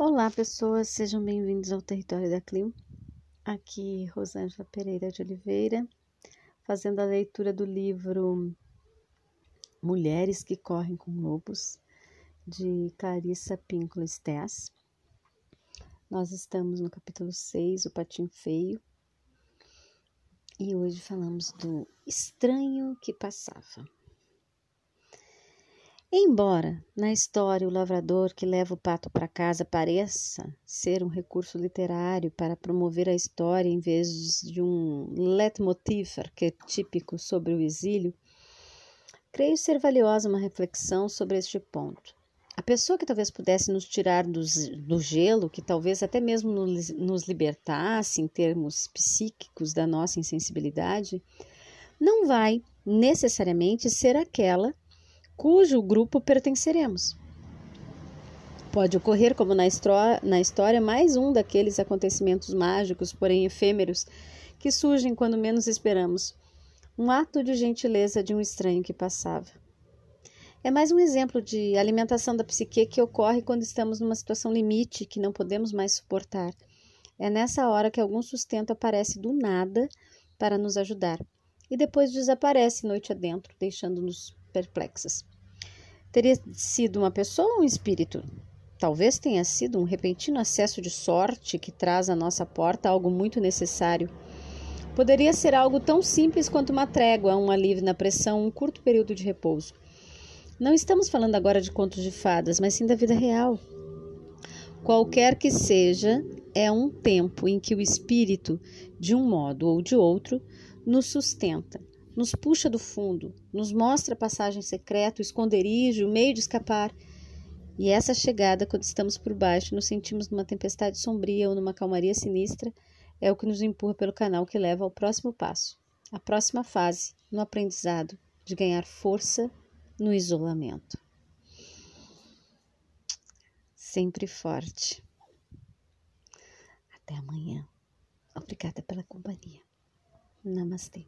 Olá, pessoas, sejam bem-vindos ao Território da Clio. Aqui, Rosângela Pereira de Oliveira, fazendo a leitura do livro Mulheres que Correm com Lobos, de Clarissa Pinkola Stess. Nós estamos no capítulo 6, O Patinho Feio, e hoje falamos do estranho que passava. Embora na história o lavrador que leva o pato para casa pareça ser um recurso literário para promover a história em vez de um leitmotiv arquetípico sobre o exílio, creio ser valiosa uma reflexão sobre este ponto. A pessoa que talvez pudesse nos tirar do, do gelo, que talvez até mesmo nos, nos libertasse em termos psíquicos da nossa insensibilidade, não vai necessariamente ser aquela cujo grupo pertenceremos. Pode ocorrer, como na, na história, mais um daqueles acontecimentos mágicos, porém efêmeros, que surgem quando menos esperamos. Um ato de gentileza de um estranho que passava. É mais um exemplo de alimentação da psique que ocorre quando estamos numa situação limite que não podemos mais suportar. É nessa hora que algum sustento aparece do nada para nos ajudar e depois desaparece noite adentro, deixando-nos perplexas. Teria sido uma pessoa ou um espírito? Talvez tenha sido um repentino acesso de sorte que traz à nossa porta algo muito necessário. Poderia ser algo tão simples quanto uma trégua, um alívio na pressão, um curto período de repouso. Não estamos falando agora de contos de fadas, mas sim da vida real. Qualquer que seja, é um tempo em que o espírito, de um modo ou de outro, nos sustenta, nos puxa do fundo, nos mostra a passagem secreta, o esconderijo, o meio de escapar. E essa chegada, quando estamos por baixo, nos sentimos numa tempestade sombria ou numa calmaria sinistra, é o que nos empurra pelo canal que leva ao próximo passo, à próxima fase no aprendizado de ganhar força no isolamento. Sempre forte. Até amanhã. Obrigada pela companhia. Namastê.